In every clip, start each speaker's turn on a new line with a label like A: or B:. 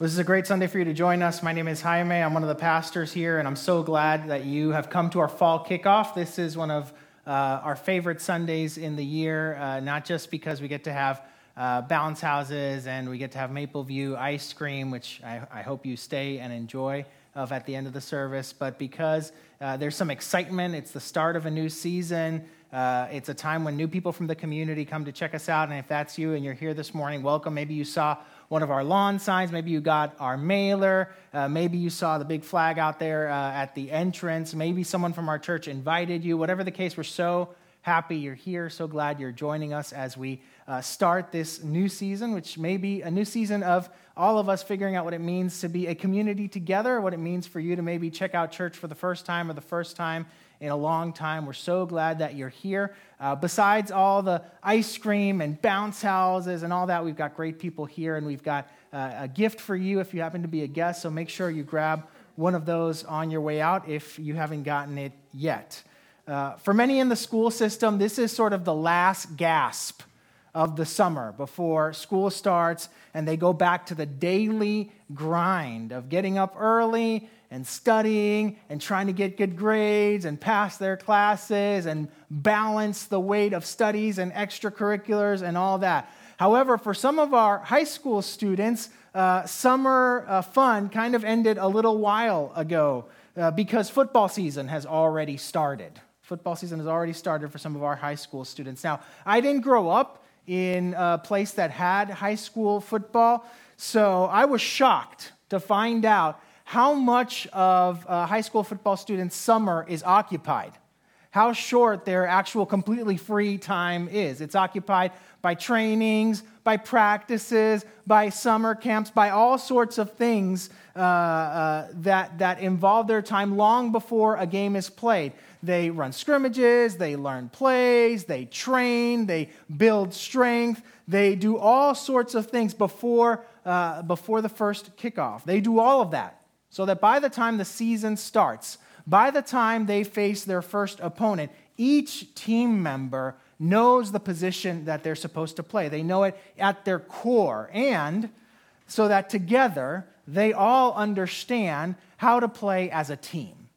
A: This is a great Sunday for you to join us. My name is Jaime. I'm one of the pastors here, and I'm so glad that you have come to our fall kickoff. This is one of uh, our favorite Sundays in the year, uh, not just because we get to have uh, bounce houses and we get to have Maple View ice cream, which I, I hope you stay and enjoy of at the end of the service, but because uh, there's some excitement. It's the start of a new season. Uh, it's a time when new people from the community come to check us out. And if that's you and you're here this morning, welcome. Maybe you saw one of our lawn signs. Maybe you got our mailer. Uh, maybe you saw the big flag out there uh, at the entrance. Maybe someone from our church invited you. Whatever the case, we're so happy you're here. So glad you're joining us as we uh, start this new season, which may be a new season of all of us figuring out what it means to be a community together, what it means for you to maybe check out church for the first time or the first time in a long time. We're so glad that you're here. Uh, besides all the ice cream and bounce houses and all that, we've got great people here, and we've got uh, a gift for you if you happen to be a guest. So make sure you grab one of those on your way out if you haven't gotten it yet. Uh, for many in the school system, this is sort of the last gasp of the summer before school starts and they go back to the daily grind of getting up early and studying and trying to get good grades and pass their classes and balance the weight of studies and extracurriculars and all that. However, for some of our high school students, uh, summer uh, fun kind of ended a little while ago uh, because football season has already started. Football season has already started for some of our high school students. Now, I didn't grow up in a place that had high school football, so I was shocked to find out how much of a high school football students' summer is occupied, how short their actual completely free time is. It's occupied by trainings, by practices, by summer camps, by all sorts of things uh, uh, that, that involve their time long before a game is played. They run scrimmages, they learn plays, they train, they build strength, they do all sorts of things before, uh, before the first kickoff. They do all of that so that by the time the season starts, by the time they face their first opponent, each team member knows the position that they're supposed to play. They know it at their core. And so that together they all understand how to play as a team.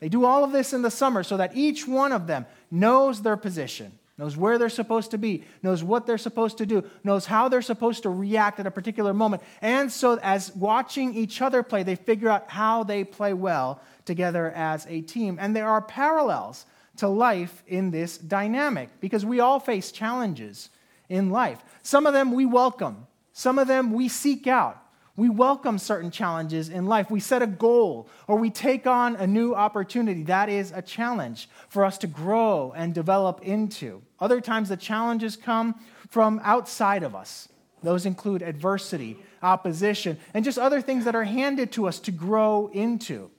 A: They do all of this in the summer so that each one of them knows their position knows where they're supposed to be, knows what they're supposed to do, knows how they're supposed to react at a particular moment. And so, as watching each other play, they figure out how they play well together as a team. And there are parallels to life in this dynamic because we all face challenges in life. Some of them we welcome, some of them we seek out. We welcome certain challenges in life. We set a goal or we take on a new opportunity. That is a challenge for us to grow and develop into. Other times, the challenges come from outside of us. Those include adversity, opposition, and just other things that are handed to us to grow into.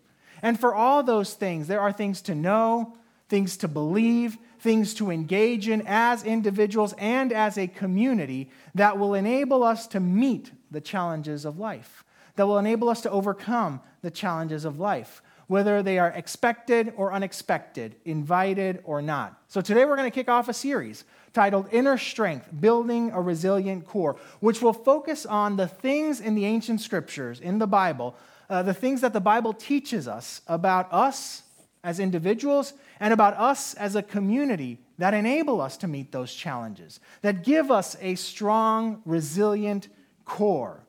A: And for all those things, there are things to know, things to believe, things to engage in as individuals and as a community that will enable us to meet the challenges of life, that will enable us to overcome the challenges of life, whether they are expected or unexpected, invited or not. So today we're going to kick off a series titled Inner Strength Building a Resilient Core, which will focus on the things in the ancient scriptures, in the Bible, uh, the things that the Bible teaches us about us as individuals and about us as a community that enable us to meet those challenges, that give us a strong, resilient core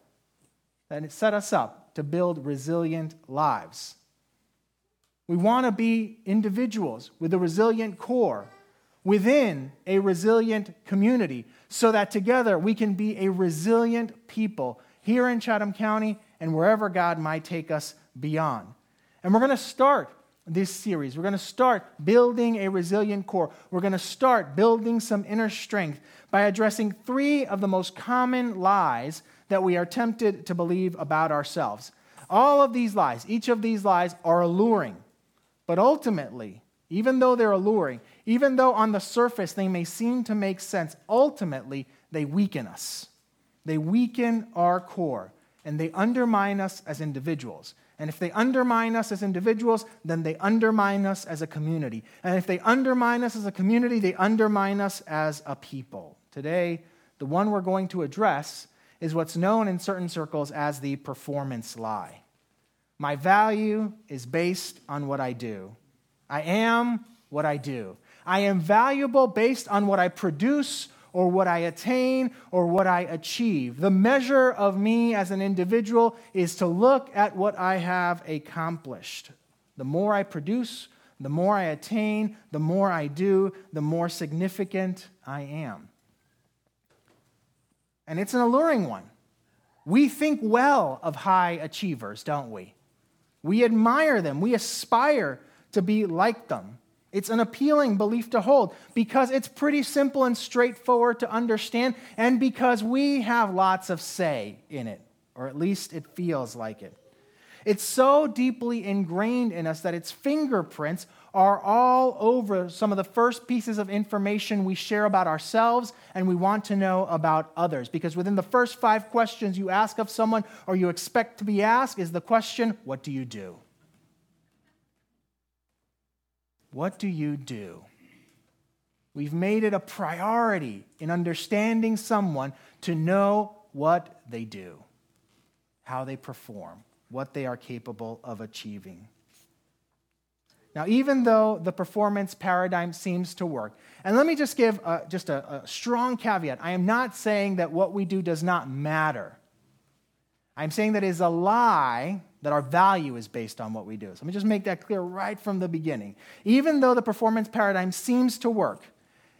A: that set us up to build resilient lives. We want to be individuals with a resilient core within a resilient community so that together we can be a resilient people here in Chatham County and wherever God might take us beyond. And we're going to start this series. We're going to start building a resilient core. We're going to start building some inner strength by addressing three of the most common lies that we are tempted to believe about ourselves. All of these lies, each of these lies are alluring, but ultimately, even though they're alluring, even though on the surface they may seem to make sense, ultimately they weaken us. They weaken our core and they undermine us as individuals. And if they undermine us as individuals, then they undermine us as a community. And if they undermine us as a community, they undermine us as a people. Today, the one we're going to address is what's known in certain circles as the performance lie. My value is based on what I do. I am what I do. I am valuable based on what I produce or what I attain or what I achieve. The measure of me as an individual is to look at what I have accomplished. The more I produce, the more I attain, the more I do, the more significant I am. And it's an alluring one. We think well of high achievers, don't we? We admire them, we aspire to be like them. It's an appealing belief to hold because it's pretty simple and straightforward to understand, and because we have lots of say in it, or at least it feels like it. It's so deeply ingrained in us that its fingerprints are all over some of the first pieces of information we share about ourselves and we want to know about others. Because within the first five questions you ask of someone or you expect to be asked is the question, What do you do? What do you do? We've made it a priority in understanding someone to know what they do, how they perform, what they are capable of achieving. Now, even though the performance paradigm seems to work, and let me just give a, just a, a strong caveat I am not saying that what we do does not matter. I'm saying that it is a lie that our value is based on what we do. So let me just make that clear right from the beginning. Even though the performance paradigm seems to work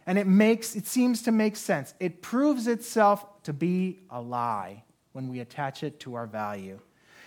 A: and it makes it seems to make sense, it proves itself to be a lie when we attach it to our value.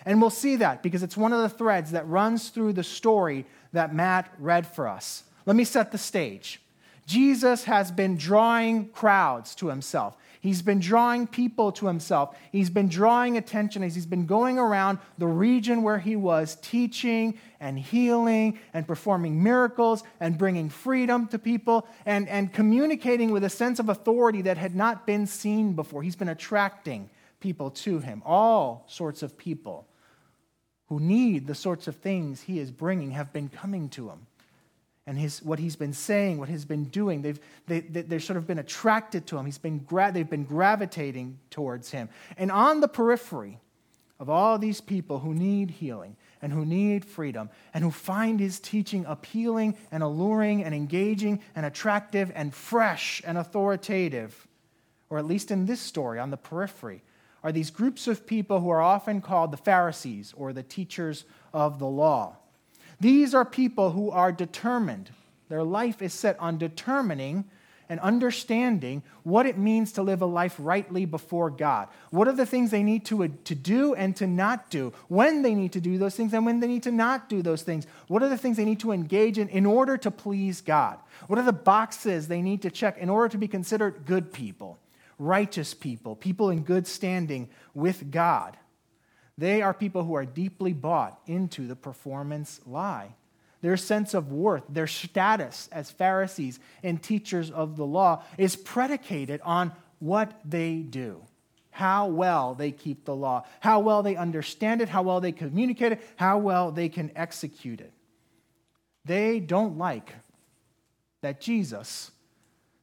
A: And we'll see that because it's one of the threads that runs through the story that Matt read for us. Let me set the stage. Jesus has been drawing crowds to himself. He's been drawing people to himself. He's been drawing attention as he's been going around the region where he was, teaching and healing and performing miracles and bringing freedom to people and, and communicating with a sense of authority that had not been seen before. He's been attracting people to him, all sorts of people who need the sorts of things he is bringing have been coming to him. And his, what he's been saying, what he's been doing, they've, they, they, have sort of been attracted to him. He's been gra- they've been gravitating towards him. And on the periphery of all these people who need healing and who need freedom and who find his teaching appealing and alluring and engaging and attractive and fresh and authoritative, or at least in this story, on the periphery, are these groups of people who are often called the Pharisees or the teachers of the law. These are people who are determined. Their life is set on determining and understanding what it means to live a life rightly before God. What are the things they need to, to do and to not do? When they need to do those things and when they need to not do those things? What are the things they need to engage in in order to please God? What are the boxes they need to check in order to be considered good people? Righteous people, people in good standing with God. They are people who are deeply bought into the performance lie. Their sense of worth, their status as Pharisees and teachers of the law is predicated on what they do, how well they keep the law, how well they understand it, how well they communicate it, how well they can execute it. They don't like that Jesus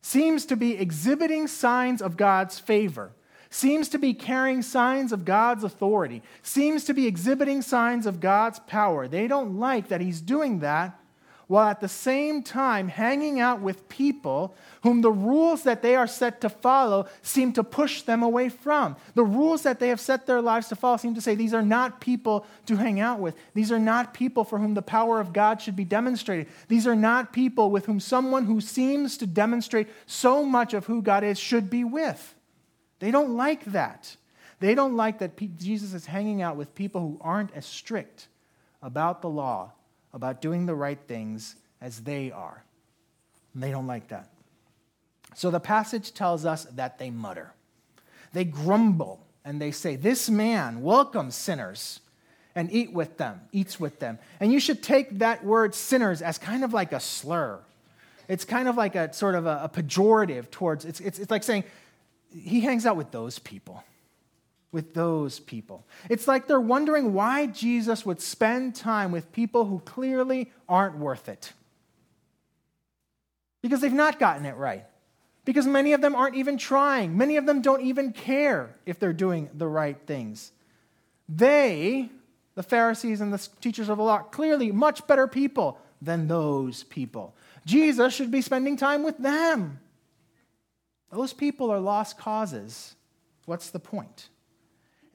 A: seems to be exhibiting signs of God's favor, seems to be carrying signs of God's authority, seems to be exhibiting signs of God's power. They don't like that he's doing that while at the same time hanging out with people whom the rules that they are set to follow seem to push them away from. The rules that they have set their lives to follow seem to say these are not people to hang out with. These are not people for whom the power of God should be demonstrated. These are not people with whom someone who seems to demonstrate so much of who God is should be with. They don't like that. They don't like that Jesus is hanging out with people who aren't as strict about the law about doing the right things as they are. And they don't like that. So the passage tells us that they mutter. They grumble and they say, This man welcomes sinners and eat with them, eats with them. And you should take that word sinners as kind of like a slur. It's kind of like a sort of a, a pejorative towards, it's, it's, it's like saying, he hangs out with those people with those people. It's like they're wondering why Jesus would spend time with people who clearly aren't worth it. Because they've not gotten it right. because many of them aren't even trying. Many of them don't even care if they're doing the right things. They, the Pharisees and the teachers of the law, clearly much better people than those people. Jesus should be spending time with them. Those people are lost causes. What's the point?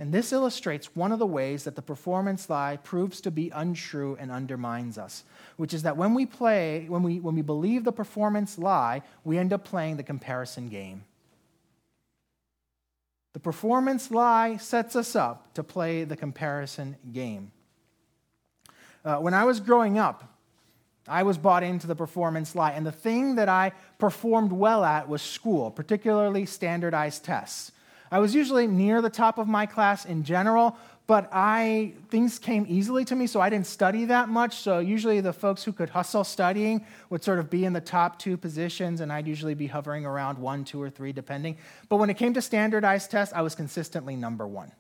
A: And this illustrates one of the ways that the performance lie proves to be untrue and undermines us, which is that when we play, when we, when we believe the performance lie, we end up playing the comparison game. The performance lie sets us up to play the comparison game. Uh, when I was growing up, I was bought into the performance lie, and the thing that I performed well at was school, particularly standardized tests. I was usually near the top of my class in general, but I things came easily to me, so I didn't study that much. So usually the folks who could hustle studying would sort of be in the top two positions, and I'd usually be hovering around one, two, or three, depending. But when it came to standardized tests, I was consistently number one.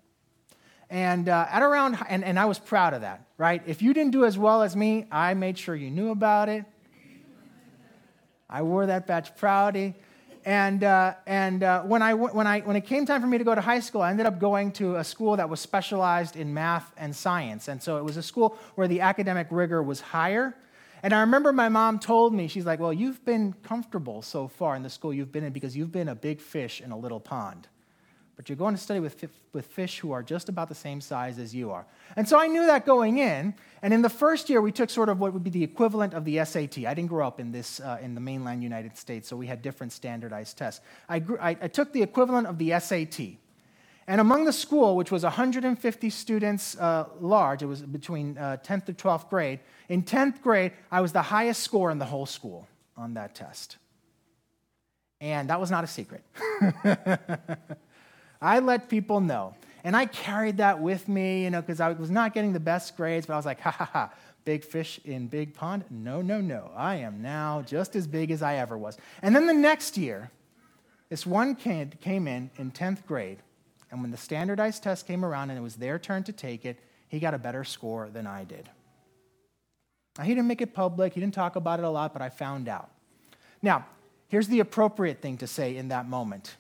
A: And uh, at around, and, and I was proud of that, right? If you didn't do as well as me, I made sure you knew about it. I wore that badge proudly. And, uh, and uh, when, I, when, I, when it came time for me to go to high school, I ended up going to a school that was specialized in math and science. And so it was a school where the academic rigor was higher. And I remember my mom told me, she's like, Well, you've been comfortable so far in the school you've been in because you've been a big fish in a little pond but you're going to study with, with fish who are just about the same size as you are. And so I knew that going in. And in the first year, we took sort of what would be the equivalent of the SAT. I didn't grow up in this uh, in the mainland United States, so we had different standardized tests. I, grew, I, I took the equivalent of the SAT. And among the school, which was 150 students uh, large, it was between uh, 10th to 12th grade. In 10th grade, I was the highest score in the whole school on that test. And that was not a secret. I let people know. And I carried that with me, you know, because I was not getting the best grades, but I was like, ha ha ha, big fish in big pond? No, no, no. I am now just as big as I ever was. And then the next year, this one kid came in in 10th grade, and when the standardized test came around and it was their turn to take it, he got a better score than I did. Now, he didn't make it public, he didn't talk about it a lot, but I found out. Now, here's the appropriate thing to say in that moment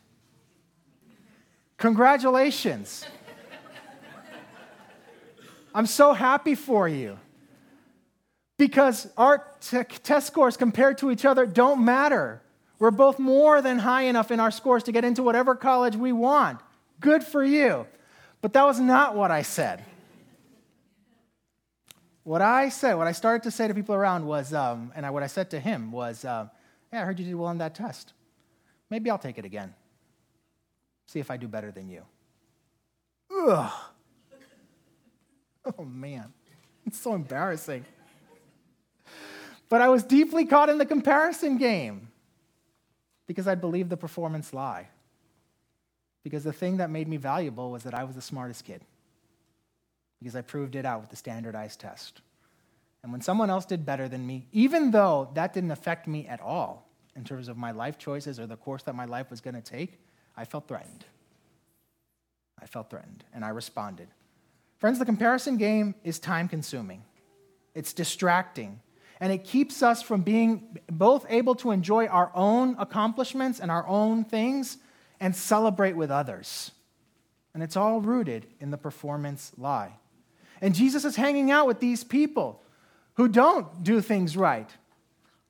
A: Congratulations. I'm so happy for you. Because our t- test scores compared to each other don't matter. We're both more than high enough in our scores to get into whatever college we want. Good for you. But that was not what I said. What I said, what I started to say to people around was, um, and I, what I said to him was, uh, Yeah, I heard you did well on that test. Maybe I'll take it again. See if I do better than you. Ugh. Oh man, it's so embarrassing. But I was deeply caught in the comparison game because I believed the performance lie. Because the thing that made me valuable was that I was the smartest kid. Because I proved it out with the standardized test. And when someone else did better than me, even though that didn't affect me at all in terms of my life choices or the course that my life was going to take, I felt threatened. I felt threatened, and I responded. Friends, the comparison game is time consuming, it's distracting, and it keeps us from being both able to enjoy our own accomplishments and our own things and celebrate with others. And it's all rooted in the performance lie. And Jesus is hanging out with these people who don't do things right,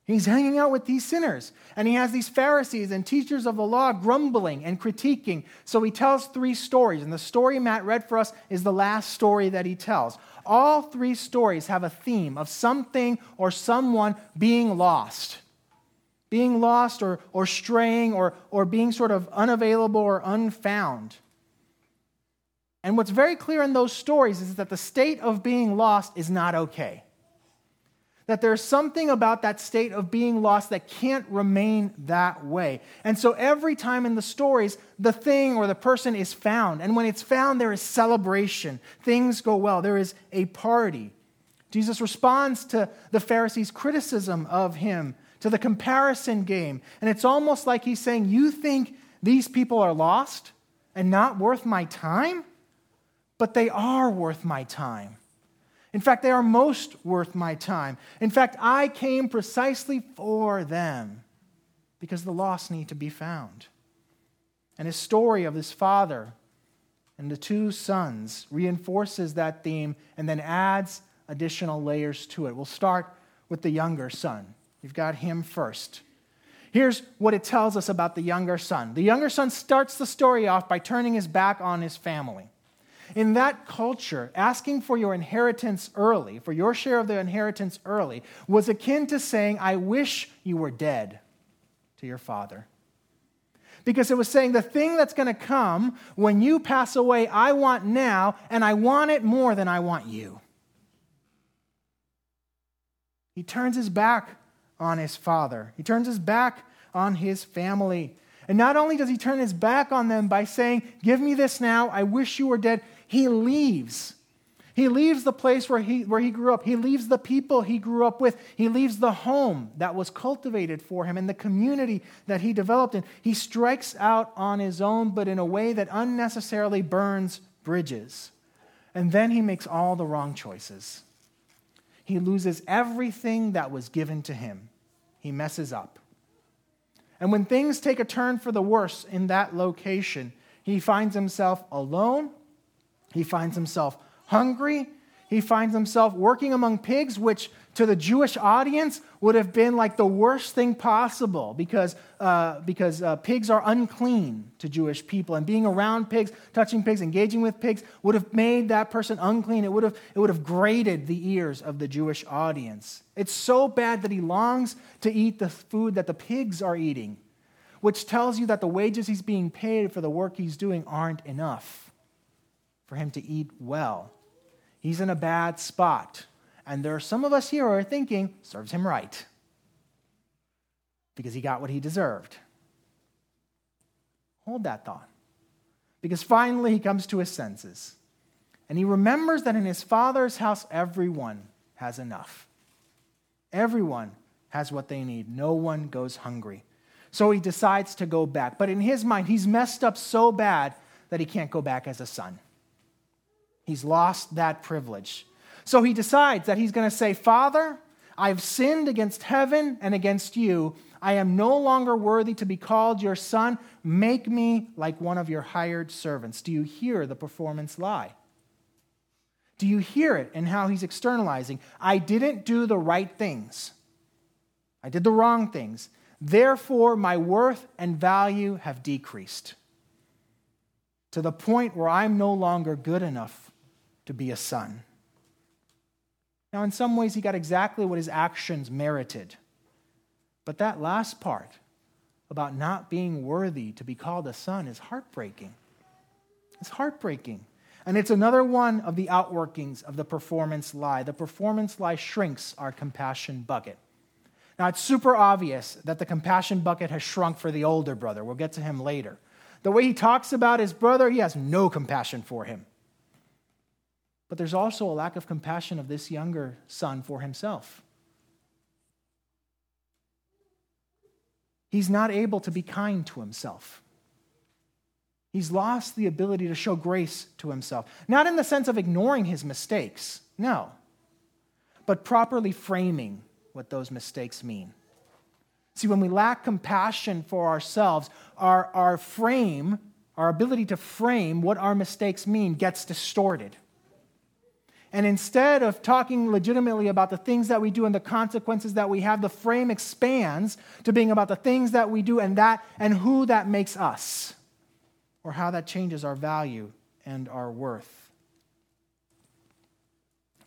A: He's hanging out with these sinners. And he has these Pharisees and teachers of the law grumbling and critiquing. So he tells three stories. And the story Matt read for us is the last story that he tells. All three stories have a theme of something or someone being lost. Being lost or, or straying or, or being sort of unavailable or unfound. And what's very clear in those stories is that the state of being lost is not okay that there's something about that state of being lost that can't remain that way. And so every time in the stories, the thing or the person is found. And when it's found, there is celebration. Things go well, there is a party. Jesus responds to the Pharisees' criticism of him, to the comparison game. And it's almost like he's saying, You think these people are lost and not worth my time? But they are worth my time. In fact, they are most worth my time. In fact, I came precisely for them. because the lost need to be found. And his story of his father and the two sons reinforces that theme and then adds additional layers to it. We'll start with the younger son. You've got him first. Here's what it tells us about the younger son. The younger son starts the story off by turning his back on his family. In that culture, asking for your inheritance early, for your share of the inheritance early, was akin to saying, I wish you were dead to your father. Because it was saying, the thing that's going to come when you pass away, I want now, and I want it more than I want you. He turns his back on his father, he turns his back on his family. And not only does he turn his back on them by saying, Give me this now, I wish you were dead, he leaves. He leaves the place where he, where he grew up. He leaves the people he grew up with. He leaves the home that was cultivated for him and the community that he developed in. He strikes out on his own, but in a way that unnecessarily burns bridges. And then he makes all the wrong choices. He loses everything that was given to him. He messes up. And when things take a turn for the worse in that location, he finds himself alone he finds himself hungry. He finds himself working among pigs, which to the Jewish audience would have been like the worst thing possible because, uh, because uh, pigs are unclean to Jewish people. And being around pigs, touching pigs, engaging with pigs would have made that person unclean. It would have, it would have grated the ears of the Jewish audience. It's so bad that he longs to eat the food that the pigs are eating, which tells you that the wages he's being paid for the work he's doing aren't enough for him to eat well. He's in a bad spot. And there are some of us here who are thinking, serves him right. Because he got what he deserved. Hold that thought. Because finally he comes to his senses. And he remembers that in his father's house, everyone has enough. Everyone has what they need. No one goes hungry. So he decides to go back. But in his mind, he's messed up so bad that he can't go back as a son. He's lost that privilege. So he decides that he's going to say, Father, I've sinned against heaven and against you. I am no longer worthy to be called your son. Make me like one of your hired servants. Do you hear the performance lie? Do you hear it in how he's externalizing? I didn't do the right things. I did the wrong things. Therefore, my worth and value have decreased to the point where I'm no longer good enough to be a son. Now, in some ways, he got exactly what his actions merited. But that last part about not being worthy to be called a son is heartbreaking. It's heartbreaking. And it's another one of the outworkings of the performance lie. The performance lie shrinks our compassion bucket. Now, it's super obvious that the compassion bucket has shrunk for the older brother. We'll get to him later. The way he talks about his brother, he has no compassion for him. But there's also a lack of compassion of this younger son for himself. He's not able to be kind to himself. He's lost the ability to show grace to himself. Not in the sense of ignoring his mistakes, no, but properly framing what those mistakes mean. See, when we lack compassion for ourselves, our, our frame, our ability to frame what our mistakes mean, gets distorted. And instead of talking legitimately about the things that we do and the consequences that we have, the frame expands to being about the things that we do and that and who that makes us or how that changes our value and our worth.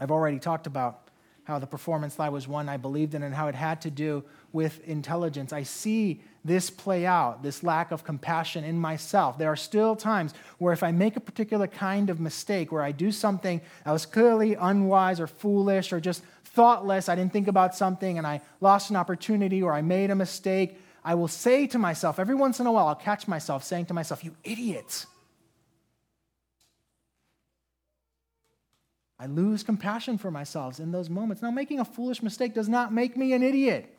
A: I've already talked about how the performance lie was one I believed in and how it had to do with intelligence. I see this play out, this lack of compassion in myself. There are still times where if I make a particular kind of mistake, where I do something that was clearly unwise or foolish or just thoughtless, I didn't think about something and I lost an opportunity or I made a mistake, I will say to myself, every once in a while, I'll catch myself saying to myself, You idiot. I lose compassion for myself in those moments. Now, making a foolish mistake does not make me an idiot.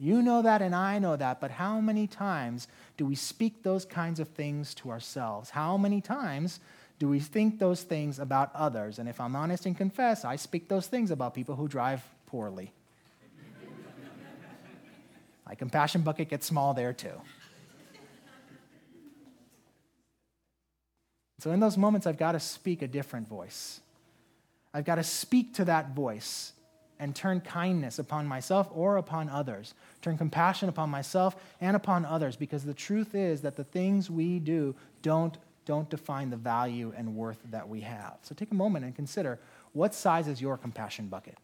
A: You know that, and I know that, but how many times do we speak those kinds of things to ourselves? How many times do we think those things about others? And if I'm honest and confess, I speak those things about people who drive poorly. My compassion bucket gets small there too. So, in those moments, I've got to speak a different voice. I've got to speak to that voice and turn kindness upon myself or upon others, turn compassion upon myself and upon others, because the truth is that the things we do don't, don't define the value and worth that we have. So, take a moment and consider what size is your compassion bucket?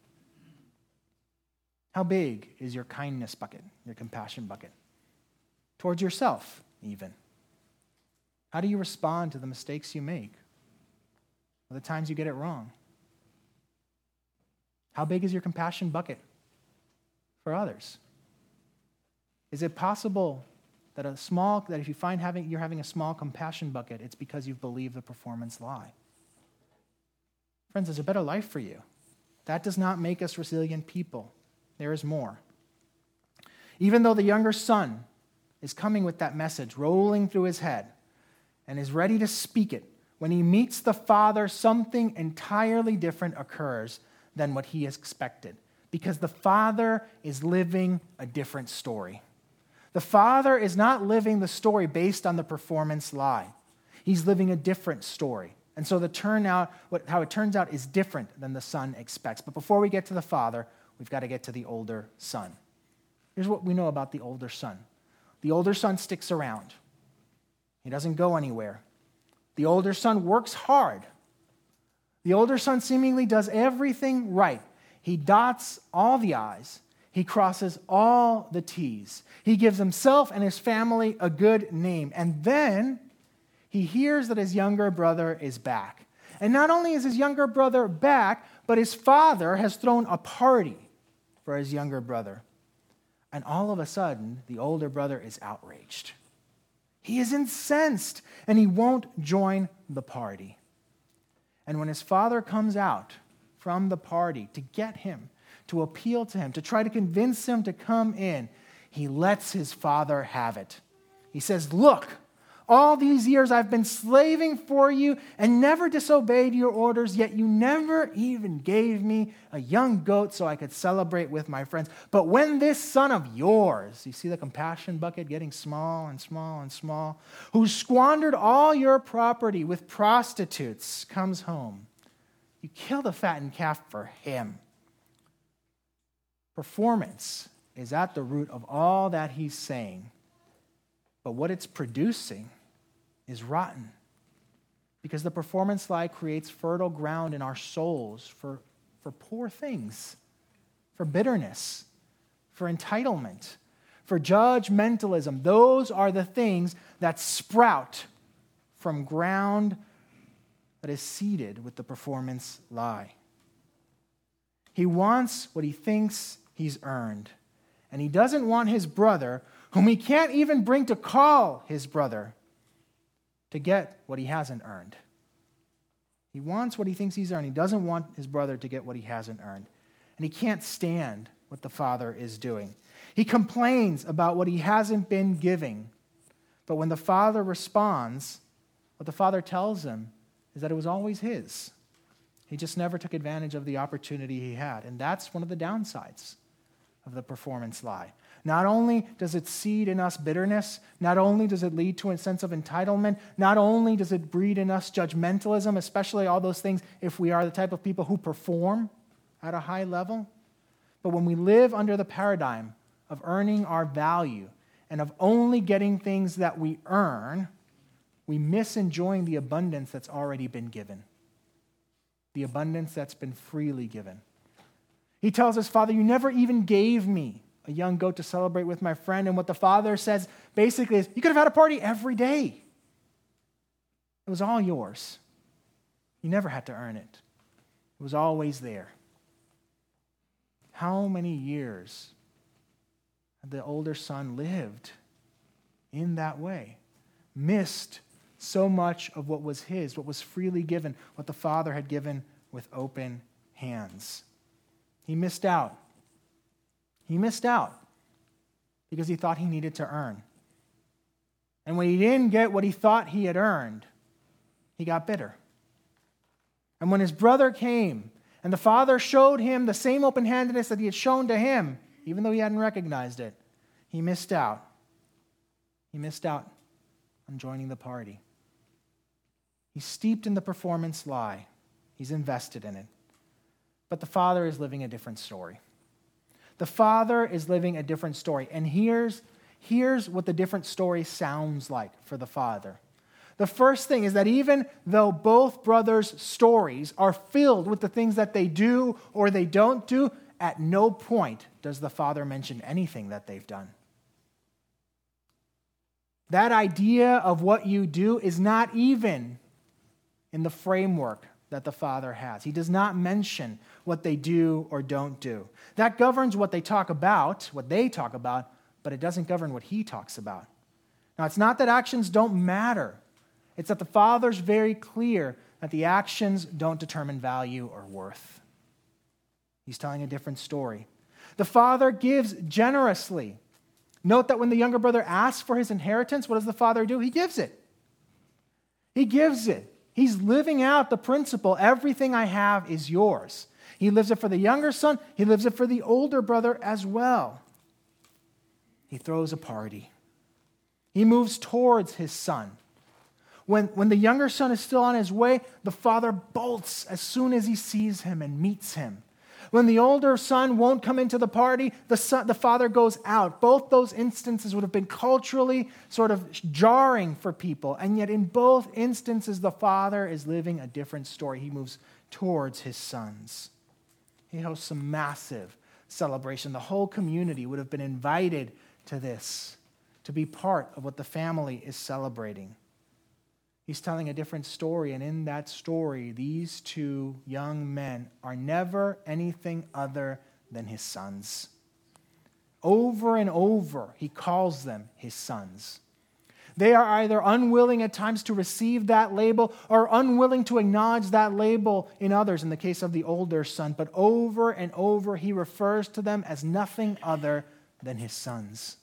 A: How big is your kindness bucket, your compassion bucket? Towards yourself, even. How do you respond to the mistakes you make? The times you get it wrong? How big is your compassion bucket for others? Is it possible that a small that if you find having you're having a small compassion bucket, it's because you've believed the performance lie? Friends, there's a better life for you. That does not make us resilient people. There is more. Even though the younger son is coming with that message rolling through his head, and is ready to speak it, when he meets the Father, something entirely different occurs than what he expected because the Father is living a different story. The Father is not living the story based on the performance lie, he's living a different story. And so the turnout, how it turns out is different than the son expects. But before we get to the father, we've got to get to the older son. Here's what we know about the older son the older son sticks around. He doesn't go anywhere. The older son works hard. The older son seemingly does everything right. He dots all the I's, he crosses all the T's. He gives himself and his family a good name. And then he hears that his younger brother is back. And not only is his younger brother back, but his father has thrown a party for his younger brother. And all of a sudden, the older brother is outraged. He is incensed and he won't join the party. And when his father comes out from the party to get him, to appeal to him, to try to convince him to come in, he lets his father have it. He says, Look, all these years I've been slaving for you and never disobeyed your orders, yet you never even gave me a young goat so I could celebrate with my friends. But when this son of yours, you see the compassion bucket getting small and small and small, who squandered all your property with prostitutes, comes home, you kill the fattened calf for him. Performance is at the root of all that he's saying but what it's producing is rotten. Because the performance lie creates fertile ground in our souls for, for poor things, for bitterness, for entitlement, for judgmentalism. Those are the things that sprout from ground that is seeded with the performance lie. He wants what he thinks he's earned, and he doesn't want his brother whom he can't even bring to call his brother, to get what he hasn't earned. He wants what he thinks he's earned. He doesn't want his brother to get what he hasn't earned. And he can't stand what the father is doing. He complains about what he hasn't been giving. But when the father responds, what the father tells him is that it was always his. He just never took advantage of the opportunity he had. And that's one of the downsides of the performance lie. Not only does it seed in us bitterness, not only does it lead to a sense of entitlement, not only does it breed in us judgmentalism, especially all those things if we are the type of people who perform at a high level, but when we live under the paradigm of earning our value and of only getting things that we earn, we miss enjoying the abundance that's already been given, the abundance that's been freely given. He tells us, Father, you never even gave me a young goat to celebrate with my friend. And what the father says basically is, You could have had a party every day. It was all yours. You never had to earn it, it was always there. How many years the older son lived in that way? Missed so much of what was his, what was freely given, what the father had given with open hands. He missed out he missed out because he thought he needed to earn. And when he didn't get what he thought he had earned, he got bitter. And when his brother came and the father showed him the same open handedness that he had shown to him, even though he hadn't recognized it, he missed out. He missed out on joining the party. He's steeped in the performance lie, he's invested in it. But the father is living a different story. The father is living a different story. And here's, here's what the different story sounds like for the father. The first thing is that even though both brothers' stories are filled with the things that they do or they don't do, at no point does the father mention anything that they've done. That idea of what you do is not even in the framework that the father has. He does not mention what they do or don't do. That governs what they talk about, what they talk about, but it doesn't govern what he talks about. Now, it's not that actions don't matter, it's that the father's very clear that the actions don't determine value or worth. He's telling a different story. The father gives generously. Note that when the younger brother asks for his inheritance, what does the father do? He gives it. He gives it. He's living out the principle everything I have is yours. He lives it for the younger son, he lives it for the older brother as well. He throws a party. He moves towards his son. When, when the younger son is still on his way, the father bolts as soon as he sees him and meets him. When the older son won't come into the party, the, son, the father goes out. Both those instances would have been culturally sort of jarring for people. And yet, in both instances, the father is living a different story. He moves towards his sons. He hosts a massive celebration. The whole community would have been invited to this, to be part of what the family is celebrating. He's telling a different story, and in that story, these two young men are never anything other than his sons. Over and over, he calls them his sons. They are either unwilling at times to receive that label or unwilling to acknowledge that label in others, in the case of the older son. But over and over, he refers to them as nothing other than his sons.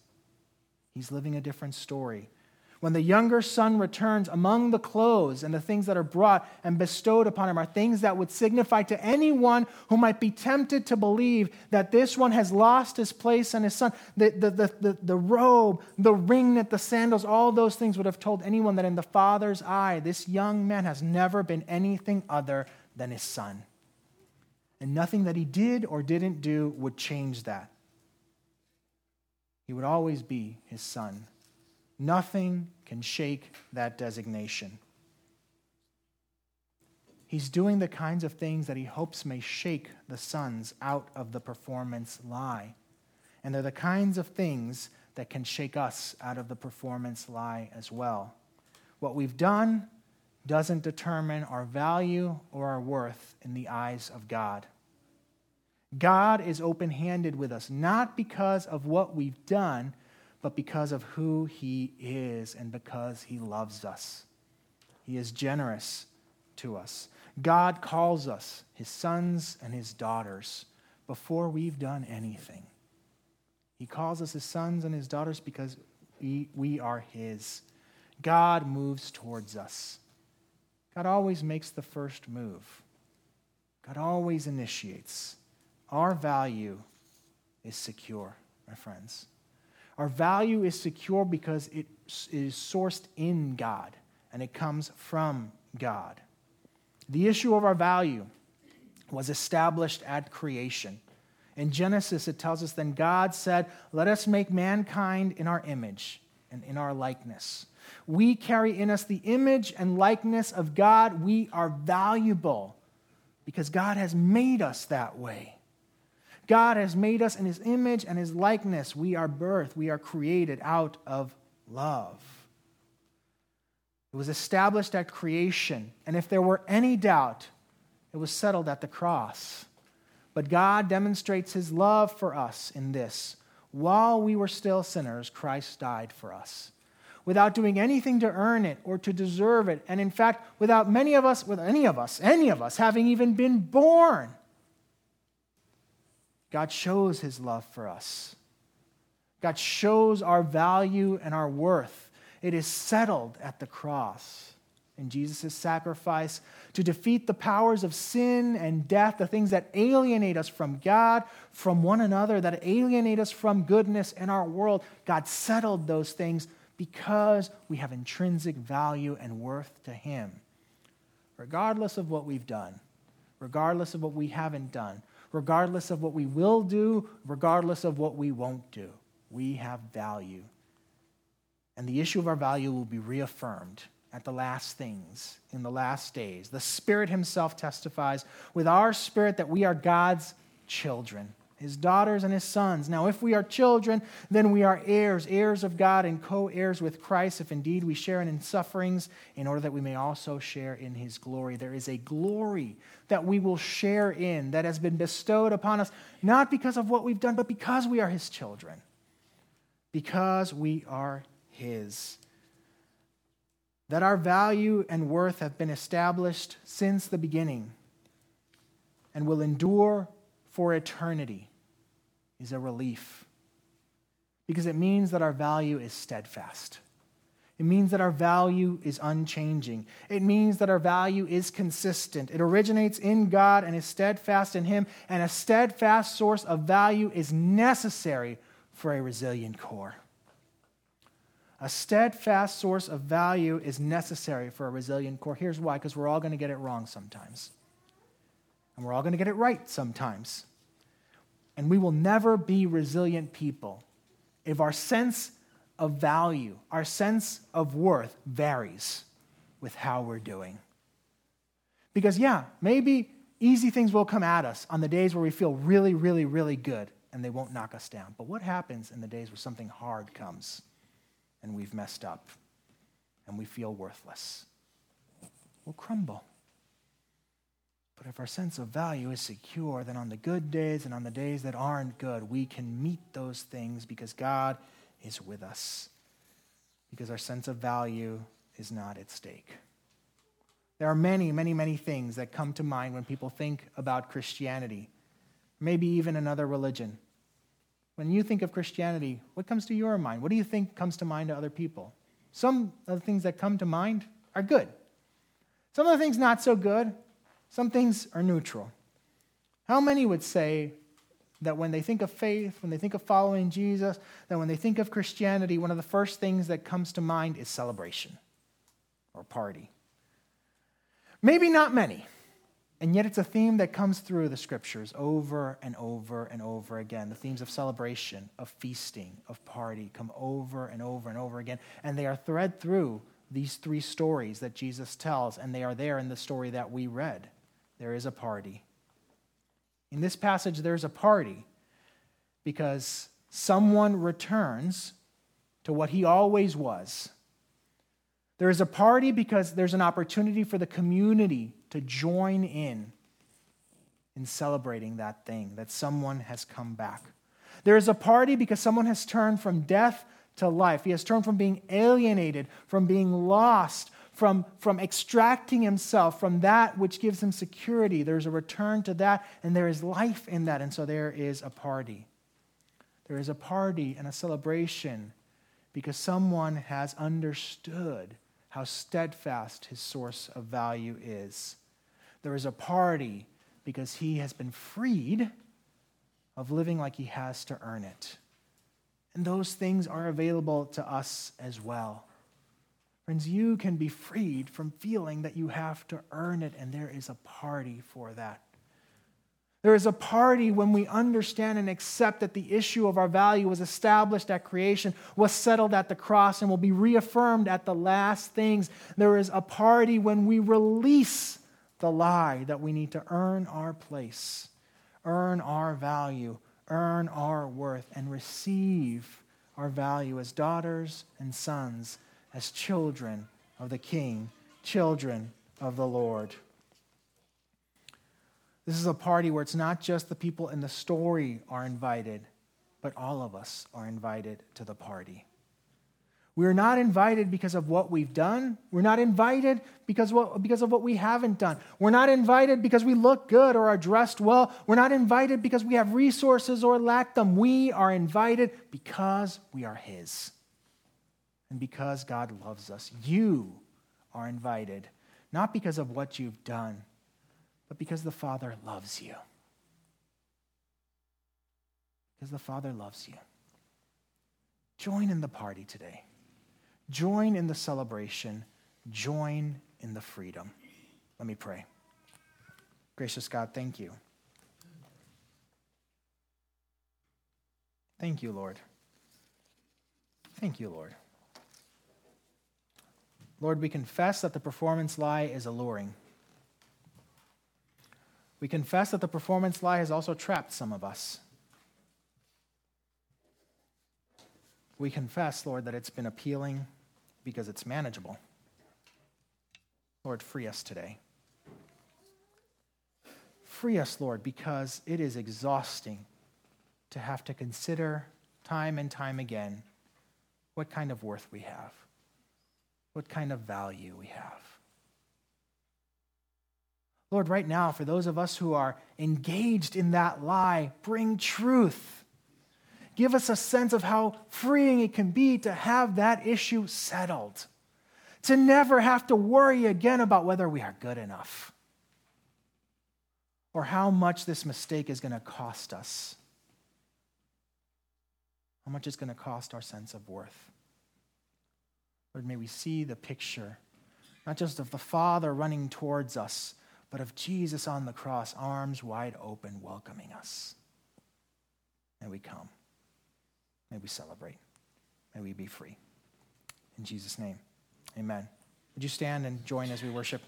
A: He's living a different story when the younger son returns, among the clothes and the things that are brought and bestowed upon him are things that would signify to anyone who might be tempted to believe that this one has lost his place and his son. The, the, the, the, the robe, the ringlet, the sandals, all those things would have told anyone that in the father's eye, this young man has never been anything other than his son. And nothing that he did or didn't do would change that. He would always be his son. Nothing can shake that designation. He's doing the kinds of things that he hopes may shake the sons out of the performance lie. And they're the kinds of things that can shake us out of the performance lie as well. What we've done doesn't determine our value or our worth in the eyes of God. God is open handed with us, not because of what we've done, but because of who he is and because he loves us. He is generous to us. God calls us his sons and his daughters before we've done anything. He calls us his sons and his daughters because we, we are his. God moves towards us. God always makes the first move. God always initiates. Our value is secure, my friends. Our value is secure because it is sourced in God and it comes from God. The issue of our value was established at creation. In Genesis, it tells us then God said, Let us make mankind in our image and in our likeness. We carry in us the image and likeness of God. We are valuable because God has made us that way. God has made us in his image and his likeness. We are birthed, we are created out of love. It was established at creation, and if there were any doubt, it was settled at the cross. But God demonstrates his love for us in this. While we were still sinners, Christ died for us. Without doing anything to earn it or to deserve it, and in fact, without many of us, with any of us, any of us having even been born, God shows his love for us. God shows our value and our worth. It is settled at the cross. in Jesus' sacrifice to defeat the powers of sin and death, the things that alienate us from God, from one another, that alienate us from goodness in our world. God settled those things because we have intrinsic value and worth to Him, regardless of what we've done, regardless of what we haven't done, regardless of what we will do, regardless of what we won't do. We have value. And the issue of our value will be reaffirmed at the last things in the last days. The Spirit Himself testifies with our spirit that we are God's children, His daughters and His sons. Now, if we are children, then we are heirs, heirs of God and co heirs with Christ, if indeed we share in His sufferings, in order that we may also share in His glory. There is a glory that we will share in that has been bestowed upon us, not because of what we've done, but because we are His children, because we are His that our value and worth have been established since the beginning and will endure for eternity is a relief because it means that our value is steadfast. It means that our value is unchanging. It means that our value is consistent. It originates in God and is steadfast in Him, and a steadfast source of value is necessary for a resilient core. A steadfast source of value is necessary for a resilient core. Here's why because we're all going to get it wrong sometimes. And we're all going to get it right sometimes. And we will never be resilient people if our sense of value, our sense of worth varies with how we're doing. Because, yeah, maybe easy things will come at us on the days where we feel really, really, really good and they won't knock us down. But what happens in the days where something hard comes? and we've messed up and we feel worthless. We'll crumble. But if our sense of value is secure, then on the good days and on the days that aren't good, we can meet those things because God is with us, because our sense of value is not at stake. There are many, many, many things that come to mind when people think about Christianity, maybe even another religion. When you think of Christianity, what comes to your mind? What do you think comes to mind to other people? Some of the things that come to mind are good. Some of the things not so good. Some things are neutral. How many would say that when they think of faith, when they think of following Jesus, that when they think of Christianity, one of the first things that comes to mind is celebration or party? Maybe not many. And yet, it's a theme that comes through the scriptures over and over and over again. The themes of celebration, of feasting, of party come over and over and over again. And they are thread through these three stories that Jesus tells, and they are there in the story that we read. There is a party. In this passage, there's a party because someone returns to what he always was. There is a party because there's an opportunity for the community to join in in celebrating that thing, that someone has come back. There is a party because someone has turned from death to life. He has turned from being alienated, from being lost, from, from extracting himself from that which gives him security. There's a return to that, and there is life in that. And so there is a party. There is a party and a celebration because someone has understood how steadfast his source of value is. There is a party because he has been freed of living like he has to earn it. And those things are available to us as well. Friends, you can be freed from feeling that you have to earn it, and there is a party for that. There is a party when we understand and accept that the issue of our value was established at creation, was settled at the cross, and will be reaffirmed at the last things. There is a party when we release the lie that we need to earn our place, earn our value, earn our worth, and receive our value as daughters and sons, as children of the King, children of the Lord. This is a party where it's not just the people in the story are invited, but all of us are invited to the party. We're not invited because of what we've done. We're not invited because, what, because of what we haven't done. We're not invited because we look good or are dressed well. We're not invited because we have resources or lack them. We are invited because we are His and because God loves us. You are invited, not because of what you've done, but because the Father loves you. Because the Father loves you. Join in the party today. Join in the celebration. Join in the freedom. Let me pray. Gracious God, thank you. Thank you, Lord. Thank you, Lord. Lord, we confess that the performance lie is alluring. We confess that the performance lie has also trapped some of us. We confess, Lord, that it's been appealing because it's manageable. Lord, free us today. Free us, Lord, because it is exhausting to have to consider time and time again what kind of worth we have, what kind of value we have. Lord, right now, for those of us who are engaged in that lie, bring truth. Give us a sense of how freeing it can be to have that issue settled, to never have to worry again about whether we are good enough or how much this mistake is going to cost us how much it's going to cost our sense of worth. Lord, may we see the picture, not just of the Father running towards us, but of Jesus on the cross, arms wide open, welcoming us. May we come. May we celebrate. May we be free. In Jesus' name, amen. Would you stand and join as we worship?